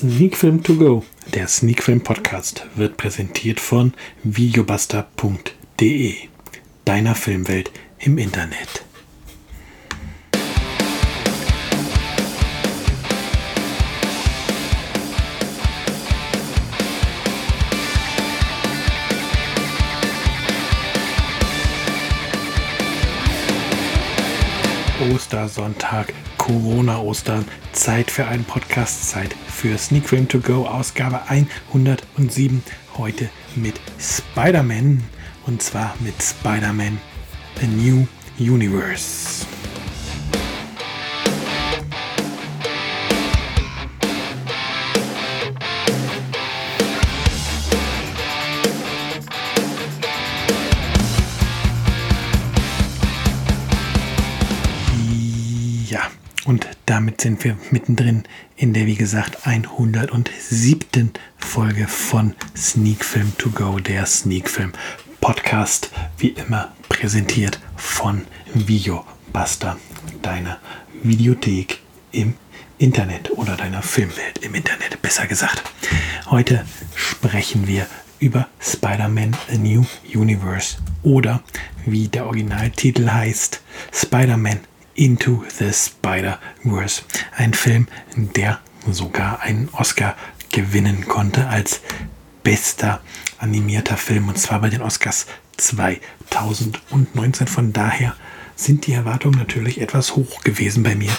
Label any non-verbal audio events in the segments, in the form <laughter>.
Sneak Film To Go, der Sneak Film Podcast, wird präsentiert von videobuster.de, deiner Filmwelt im Internet. Ostersonntag, Corona-Ostern, Zeit für einen Podcast, Zeit für Sneak Film To Go, Ausgabe 107. Heute mit Spider-Man und zwar mit Spider-Man A New Universe. Sind wir mittendrin in der, wie gesagt, 107. Folge von Sneak Film To Go, der Sneak Film Podcast, wie immer präsentiert von Videobuster, deiner Videothek im Internet oder deiner Filmwelt im Internet, besser gesagt. Heute sprechen wir über Spider-Man A New Universe oder wie der Originaltitel heißt, Spider-Man Into the Spider-Verse. Ein Film, der sogar einen Oscar gewinnen konnte als bester animierter Film und zwar bei den Oscars 2019. Von daher sind die Erwartungen natürlich etwas hoch gewesen bei mir,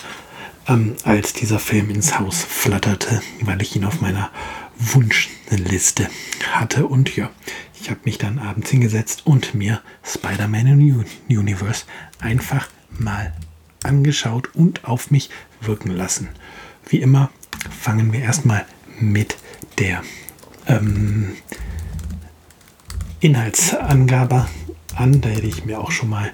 ähm, als dieser Film ins Haus flatterte, weil ich ihn auf meiner Wunschliste hatte. Und ja, ich habe mich dann abends hingesetzt und mir Spider-Man Universe einfach mal angeschaut und auf mich wirken lassen. Wie immer fangen wir erstmal mit der ähm, Inhaltsangabe an. Da hätte ich mir auch schon mal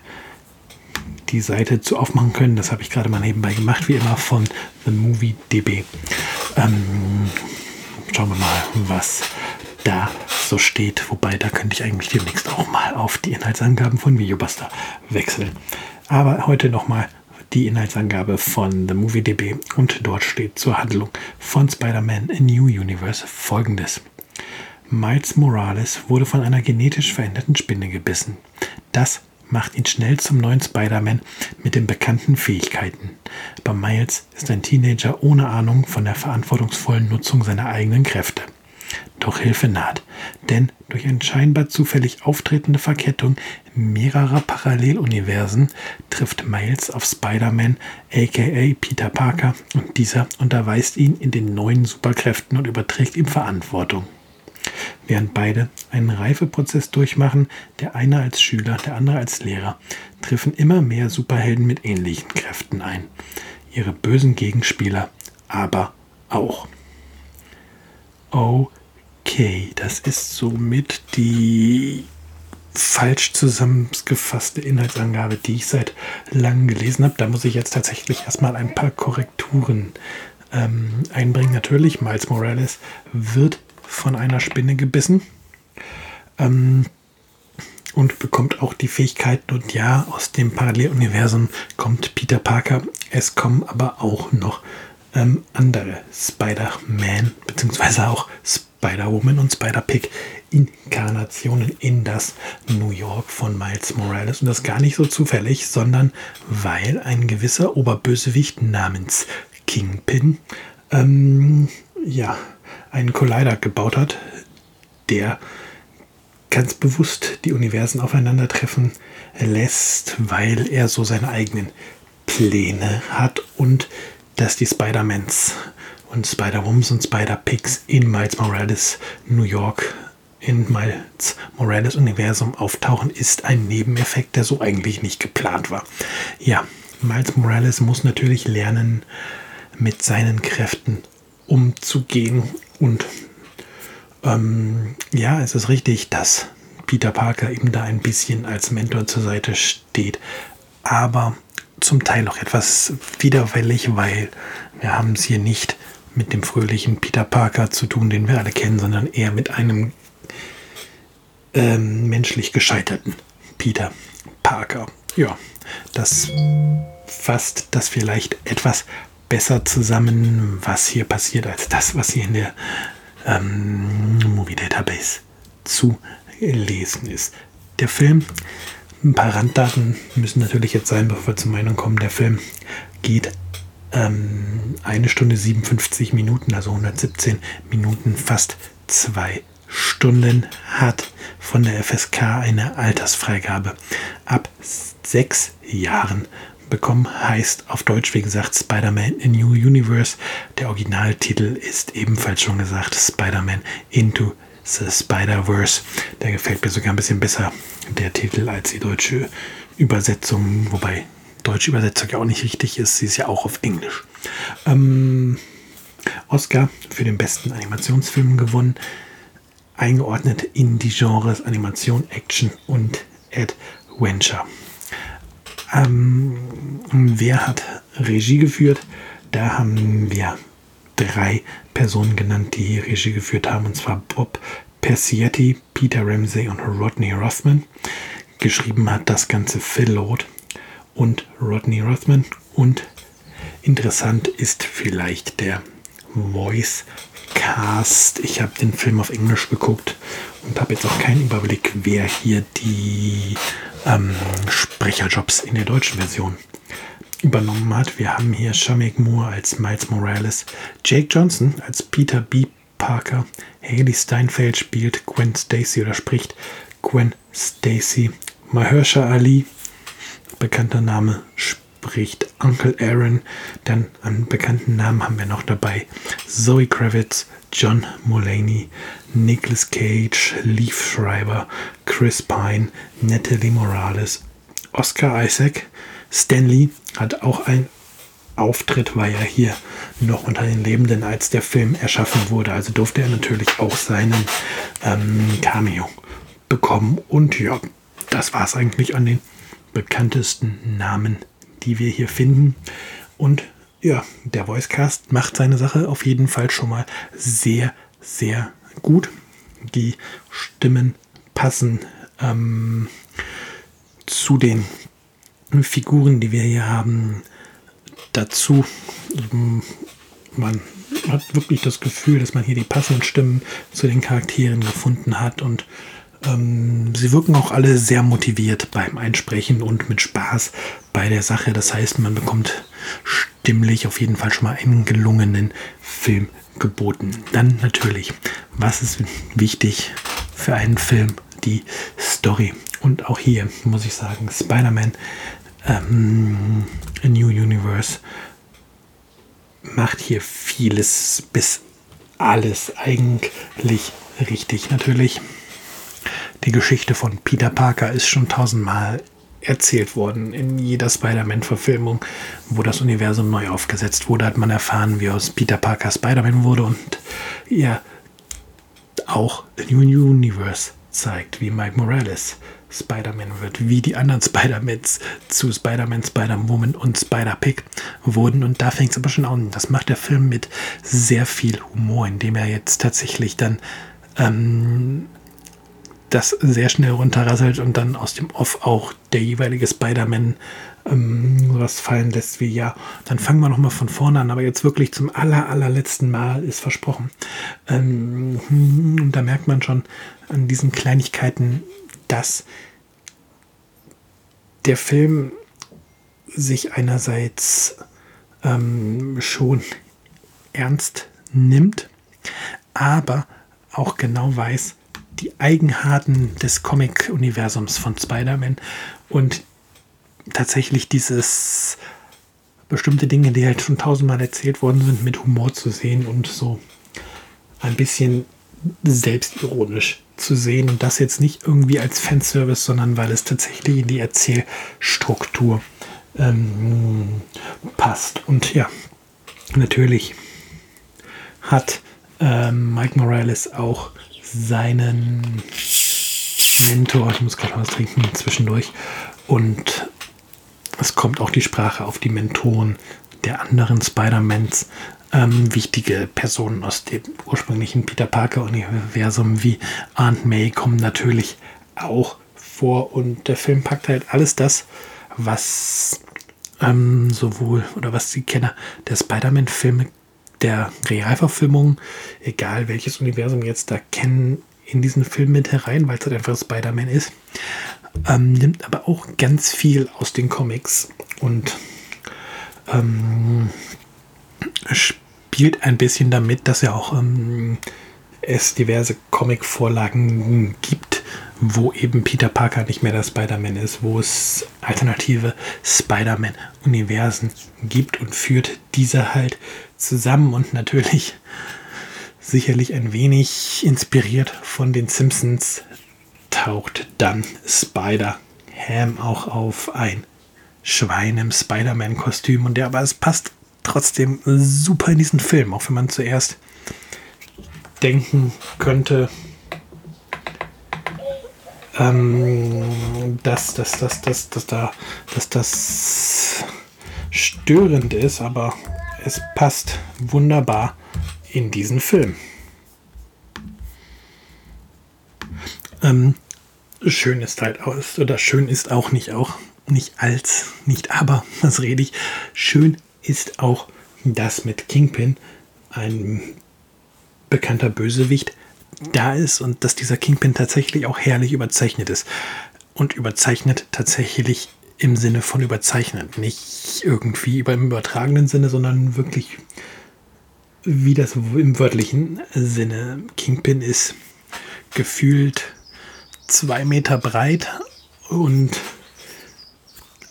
die Seite zu aufmachen können. Das habe ich gerade mal nebenbei gemacht, wie immer von The Movie DB. Ähm, schauen wir mal, was da so steht. Wobei, da könnte ich eigentlich demnächst auch mal auf die Inhaltsangaben von Videobuster wechseln. Aber heute nochmal die Inhaltsangabe von The Movie DB und dort steht zur Handlung von Spider-Man A New Universe folgendes. Miles Morales wurde von einer genetisch veränderten Spinne gebissen. Das macht ihn schnell zum neuen Spider-Man mit den bekannten Fähigkeiten. Aber Miles ist ein Teenager ohne Ahnung von der verantwortungsvollen Nutzung seiner eigenen Kräfte. Doch Hilfe naht, denn durch eine scheinbar zufällig auftretende Verkettung mehrerer Paralleluniversen trifft Miles auf Spider-Man, aka Peter Parker, und dieser unterweist ihn in den neuen Superkräften und überträgt ihm Verantwortung. Während beide einen Reifeprozess durchmachen, der eine als Schüler, der andere als Lehrer, treffen immer mehr Superhelden mit ähnlichen Kräften ein. Ihre bösen Gegenspieler aber auch. Okay, das ist somit die falsch zusammengefasste Inhaltsangabe, die ich seit langem gelesen habe. Da muss ich jetzt tatsächlich erstmal ein paar Korrekturen ähm, einbringen. Natürlich, Miles Morales wird von einer Spinne gebissen ähm, und bekommt auch die Fähigkeiten. Und ja, aus dem Paralleluniversum kommt Peter Parker. Es kommen aber auch noch ähm, andere Spider-Man bzw. auch Spider-Woman und Spider-Pig Inkarnationen in das New York von Miles Morales. Und das gar nicht so zufällig, sondern weil ein gewisser Oberbösewicht namens Kingpin ähm, ja, einen Collider gebaut hat, der ganz bewusst die Universen aufeinandertreffen lässt, weil er so seine eigenen Pläne hat und dass die Spider-Mans und Spider-Womans und Spider-Pigs in Miles Morales New York in Miles Morales Universum auftauchen, ist ein Nebeneffekt, der so eigentlich nicht geplant war. Ja, Miles Morales muss natürlich lernen, mit seinen Kräften umzugehen und ähm, ja, es ist richtig, dass Peter Parker ihm da ein bisschen als Mentor zur Seite steht, aber zum Teil auch etwas widerwillig, weil wir haben es hier nicht mit dem fröhlichen Peter Parker zu tun, den wir alle kennen, sondern eher mit einem ähm, menschlich gescheiterten Peter Parker. Ja, das fasst das vielleicht etwas besser zusammen, was hier passiert, als das, was hier in der ähm, Movie Database zu lesen ist. Der Film, ein paar Randdaten müssen natürlich jetzt sein, bevor wir zur Meinung kommen. Der Film geht ähm, eine Stunde 57 Minuten, also 117 Minuten, fast zwei Stunden, hat von der FSK eine Altersfreigabe ab sechs Jahren bekommen. Heißt auf Deutsch, wie gesagt, Spider-Man in New Universe. Der Originaltitel ist ebenfalls schon gesagt, Spider-Man Into The Spider-Verse. Der gefällt mir sogar ein bisschen besser, der Titel, als die deutsche Übersetzung. Wobei deutsche Übersetzung ja auch nicht richtig ist. Sie ist ja auch auf Englisch. Ähm, Oscar für den besten Animationsfilm gewonnen. Eingeordnet in die Genres Animation, Action und Adventure. Ähm, wer hat Regie geführt? Da haben wir drei Personen genannt, die Regie geführt haben, und zwar Bob Persietti, Peter Ramsey und Rodney Rothman. Geschrieben hat das Ganze Phil Lord und Rodney Rothman. Und interessant ist vielleicht der Voice Cast. Ich habe den Film auf Englisch geguckt und habe jetzt auch keinen Überblick, wer hier die ähm, Sprecherjobs in der deutschen Version übernommen hat. Wir haben hier Shamek Moore als Miles Morales, Jake Johnson als Peter B. Parker, Haley Steinfeld spielt Gwen Stacy oder spricht Gwen Stacy, Mahershala Ali, bekannter Name, spricht Uncle Aaron. Dann an bekannten Namen haben wir noch dabei Zoe Kravitz, John Mulaney, Nicolas Cage, Leaf Schreiber, Chris Pine, Natalie Morales, Oscar Isaac, Stanley hat auch ein Auftritt, war ja hier noch unter den Lebenden, als der Film erschaffen wurde. Also durfte er natürlich auch seinen ähm, Cameo bekommen. Und ja, das war es eigentlich an den bekanntesten Namen, die wir hier finden. Und ja, der Voicecast macht seine Sache auf jeden Fall schon mal sehr, sehr gut. Die Stimmen passen ähm, zu den Figuren, die wir hier haben, dazu. Man hat wirklich das Gefühl, dass man hier die passenden Stimmen zu den Charakteren gefunden hat und ähm, sie wirken auch alle sehr motiviert beim Einsprechen und mit Spaß bei der Sache. Das heißt, man bekommt stimmlich auf jeden Fall schon mal einen gelungenen Film geboten. Dann natürlich, was ist wichtig für einen Film? Die Story. Und auch hier muss ich sagen, Spider-Man ähm, A New Universe macht hier vieles bis alles eigentlich richtig. Natürlich, die Geschichte von Peter Parker ist schon tausendmal erzählt worden. In jeder Spider-Man-Verfilmung, wo das Universum neu aufgesetzt wurde, hat man erfahren, wie aus Peter Parker Spider-Man wurde und ja, auch The New Universe zeigt, wie Mike Morales Spider-Man wird, wie die anderen <laughs> Spider-Mans zu Spider-Man, Spider-Woman und Spider-Pig wurden. Und da fängt es aber schon an. Das macht der Film mit sehr viel Humor, indem er jetzt tatsächlich dann ähm, das sehr schnell runterrasselt und dann aus dem Off auch der jeweilige Spider-Man ähm, was fallen lässt wie ja, dann fangen wir nochmal von vorne an, aber jetzt wirklich zum aller, allerletzten Mal ist versprochen. Ähm, und da merkt man schon an diesen Kleinigkeiten, dass der Film sich einerseits ähm, schon ernst nimmt, aber auch genau weiß, die Eigenarten des Comic-Universums von Spider-Man und tatsächlich dieses bestimmte Dinge, die halt schon tausendmal erzählt worden sind, mit Humor zu sehen und so ein bisschen selbstironisch zu sehen und das jetzt nicht irgendwie als Fanservice, sondern weil es tatsächlich in die Erzählstruktur ähm, passt. Und ja, natürlich hat ähm, Mike Morales auch seinen Mentor, ich muss gerade was trinken zwischendurch, und kommt auch die Sprache auf die Mentoren der anderen Spider-Mans ähm, wichtige Personen aus dem ursprünglichen Peter Parker-Universum wie Aunt May kommen natürlich auch vor und der Film packt halt alles das, was ähm, sowohl oder was die Kenner der Spider-Man-Filme, der Realverfilmung, egal welches Universum jetzt da kennen, in diesen Film mit herein, weil es halt einfach Spider-Man ist. Ähm, nimmt aber auch ganz viel aus den Comics und ähm, spielt ein bisschen damit, dass ja auch ähm, es diverse Comic-Vorlagen gibt, wo eben Peter Parker nicht mehr der Spider-Man ist, wo es alternative Spider-Man-Universen gibt und führt diese halt zusammen und natürlich sicherlich ein wenig inspiriert von den Simpsons taucht dann Spider-Ham auch auf ein Schwein im Spider-Man-Kostüm. Und der aber es passt trotzdem super in diesen Film, auch wenn man zuerst denken könnte, ähm, dass, dass, dass, dass, dass, da, dass das störend ist, aber es passt wunderbar in diesen Film. Ähm, schön ist halt aus, oder schön ist auch nicht auch, nicht als, nicht aber, <laughs> was rede ich, schön ist auch das mit Kingpin, ein bekannter Bösewicht, da ist und dass dieser Kingpin tatsächlich auch herrlich überzeichnet ist. Und überzeichnet tatsächlich im Sinne von überzeichnet. Nicht irgendwie im übertragenen Sinne, sondern wirklich wie das im wörtlichen Sinne. Kingpin ist gefühlt zwei Meter breit und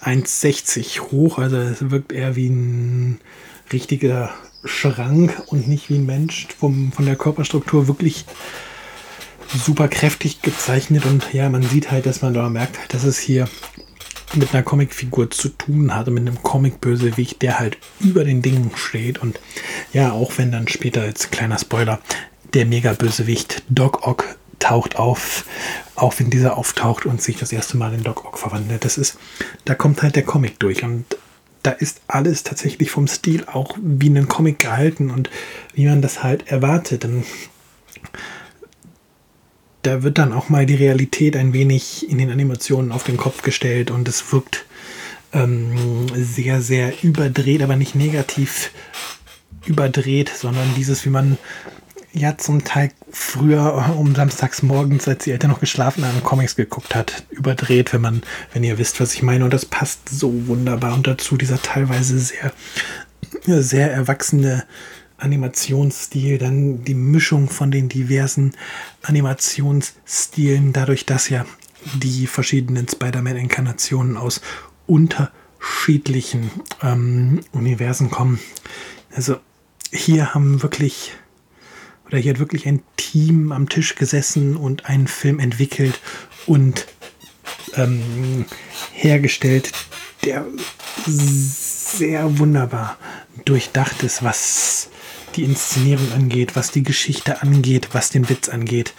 1,60 hoch. Also es wirkt eher wie ein richtiger Schrank und nicht wie ein Mensch. Vom, von der Körperstruktur wirklich super kräftig gezeichnet und ja, man sieht halt, dass man da merkt, dass es hier mit einer Comicfigur zu tun hatte, mit einem Comic-Bösewicht, der halt über den Dingen steht und ja, auch wenn dann später als kleiner Spoiler der Mega-Bösewicht Doc Ock taucht auf, auch wenn dieser auftaucht und sich das erste Mal in Doc Ock verwandelt. Das ist, da kommt halt der Comic durch und da ist alles tatsächlich vom Stil auch wie ein Comic gehalten und wie man das halt erwartet. Und da wird dann auch mal die Realität ein wenig in den Animationen auf den Kopf gestellt und es wirkt ähm, sehr, sehr überdreht, aber nicht negativ überdreht, sondern dieses, wie man ja zum Teil früher um samstags morgens, als die Eltern noch geschlafen haben, Comics geguckt hat, überdreht, wenn man, wenn ihr wisst, was ich meine. Und das passt so wunderbar. Und dazu dieser teilweise sehr, sehr erwachsene Animationsstil, dann die Mischung von den diversen Animationsstilen, dadurch, dass ja die verschiedenen Spider-Man-Inkarnationen aus unterschiedlichen ähm, Universen kommen. Also hier haben wirklich oder hier hat wirklich ein Team am Tisch gesessen und einen Film entwickelt und ähm, hergestellt, der sehr wunderbar durchdacht ist, was die Inszenierung angeht, was die Geschichte angeht, was den Witz angeht,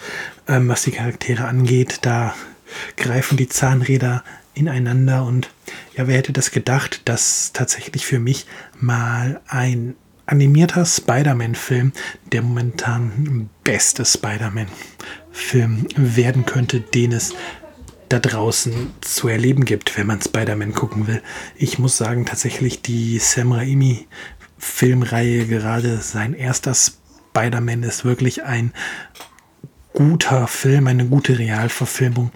ähm, was die Charaktere angeht. Da greifen die Zahnräder ineinander und ja, wer hätte das gedacht, dass tatsächlich für mich mal ein animierter Spider-Man-Film der momentan beste Spider-Man-Film werden könnte, den es da draußen zu erleben gibt, wenn man Spider-Man gucken will. Ich muss sagen, tatsächlich die Sam Raimi Filmreihe, gerade sein erster Spider-Man ist wirklich ein guter Film, eine gute Realverfilmung.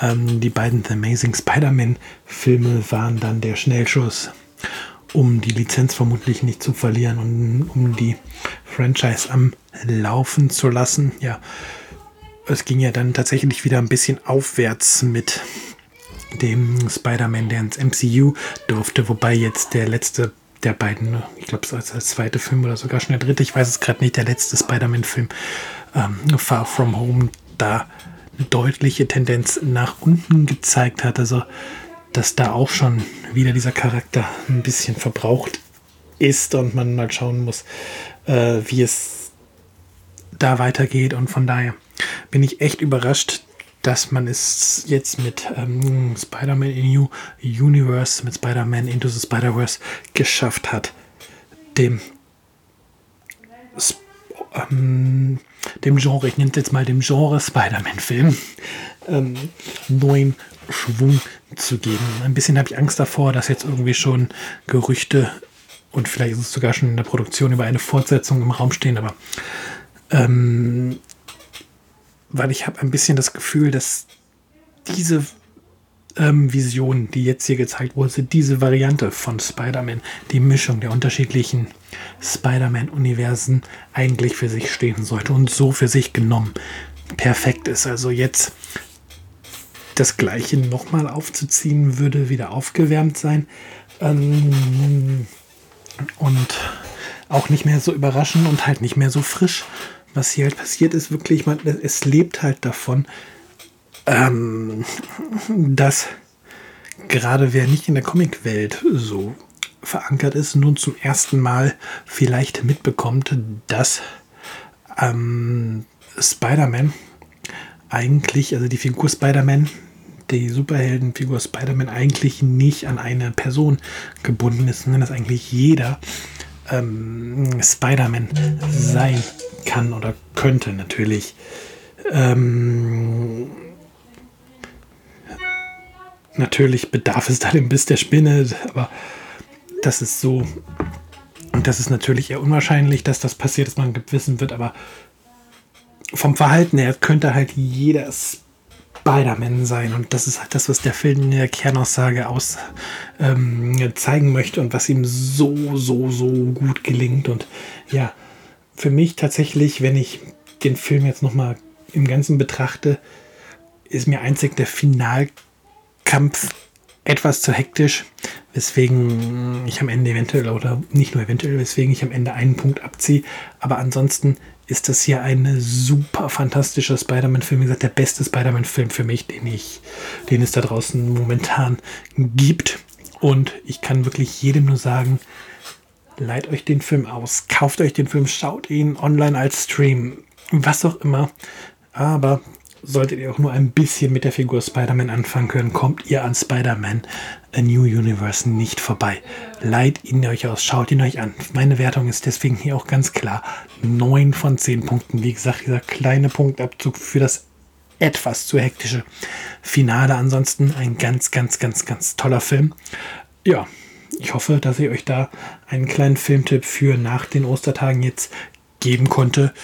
Ähm, die beiden The Amazing Spider-Man Filme waren dann der Schnellschuss um die Lizenz vermutlich nicht zu verlieren und um die Franchise am Laufen zu lassen. Ja, es ging ja dann tatsächlich wieder ein bisschen aufwärts mit dem Spider-Man, der ins MCU durfte, wobei jetzt der letzte der beiden, ich glaube, es ist als zweite Film oder sogar schon der dritte, ich weiß es gerade nicht, der letzte Spider-Man-Film, ähm, Far From Home, da eine deutliche Tendenz nach unten gezeigt hat. Also dass da auch schon wieder dieser Charakter ein bisschen verbraucht ist und man mal schauen muss, äh, wie es da weitergeht. Und von daher bin ich echt überrascht, dass man es jetzt mit ähm, Spider-Man in New Universe, mit Spider-Man Into the Spider-Verse geschafft hat, dem ähm, dem Genre, ich nenne es jetzt mal dem Genre Spider-Man-Film, ähm, neuen Schwung zu geben. Ein bisschen habe ich Angst davor, dass jetzt irgendwie schon Gerüchte und vielleicht ist es sogar schon in der Produktion über eine Fortsetzung im Raum stehen, aber ähm, weil ich habe ein bisschen das Gefühl, dass diese ähm, Vision, die jetzt hier gezeigt wurde, diese Variante von Spider-Man, die Mischung der unterschiedlichen Spider-Man-Universen eigentlich für sich stehen sollte und so für sich genommen perfekt ist. Also jetzt das gleiche nochmal aufzuziehen, würde wieder aufgewärmt sein. Ähm, und auch nicht mehr so überraschend und halt nicht mehr so frisch. Was hier halt passiert ist, wirklich, man, es lebt halt davon, ähm, dass gerade wer nicht in der Comicwelt so verankert ist, nun zum ersten Mal vielleicht mitbekommt, dass ähm, Spider-Man eigentlich, also die Figur Spider-Man, die Superheldenfigur Spider-Man eigentlich nicht an eine Person gebunden ist, sondern dass eigentlich jeder ähm, Spider-Man sein kann oder könnte natürlich. Ähm, natürlich bedarf es da dem Biss der Spinne, aber das ist so. Und das ist natürlich eher unwahrscheinlich, dass das passiert, dass man gewissen wird, aber vom Verhalten her könnte halt jeder Spider-Man sein. Und das ist halt das, was der Film in der Kernaussage aus ähm, zeigen möchte und was ihm so, so, so gut gelingt. Und ja, für mich tatsächlich, wenn ich den Film jetzt nochmal im Ganzen betrachte, ist mir einzig der Finalkampf etwas zu hektisch, weswegen ich am Ende eventuell oder nicht nur eventuell, weswegen ich am Ende einen Punkt abziehe. Aber ansonsten ist das hier ein super fantastischer Spider-Man-Film. Wie gesagt, der beste Spider-Man-Film für mich, den ich, den es da draußen momentan gibt. Und ich kann wirklich jedem nur sagen, leiht euch den Film aus, kauft euch den Film, schaut ihn online als Stream, was auch immer. Aber solltet ihr auch nur ein bisschen mit der Figur Spider-Man anfangen können, kommt ihr an Spider-Man A New Universe nicht vorbei. Leiht ihn euch aus, schaut ihn euch an. Meine Wertung ist deswegen hier auch ganz klar 9 von 10 Punkten. Wie gesagt, dieser kleine Punktabzug für das etwas zu hektische Finale. Ansonsten ein ganz, ganz, ganz, ganz toller Film. Ja, ich hoffe, dass ich euch da einen kleinen Filmtipp für nach den Ostertagen jetzt geben konnte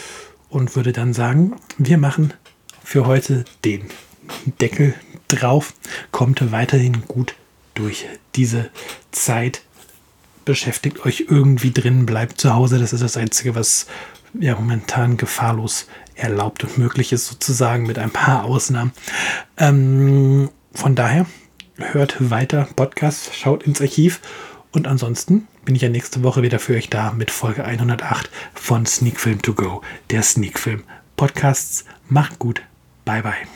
und würde dann sagen, wir machen für heute den Deckel drauf. Kommt weiterhin gut durch diese Zeit. Beschäftigt euch irgendwie drin, bleibt zu Hause. Das ist das Einzige, was ja momentan gefahrlos erlaubt und möglich ist, sozusagen mit ein paar Ausnahmen. Ähm, von daher hört weiter Podcast, schaut ins Archiv und ansonsten bin ich ja nächste Woche wieder für euch da mit Folge 108 von Sneak Film To Go, der Sneak Film Podcasts. Macht gut, Bye bye.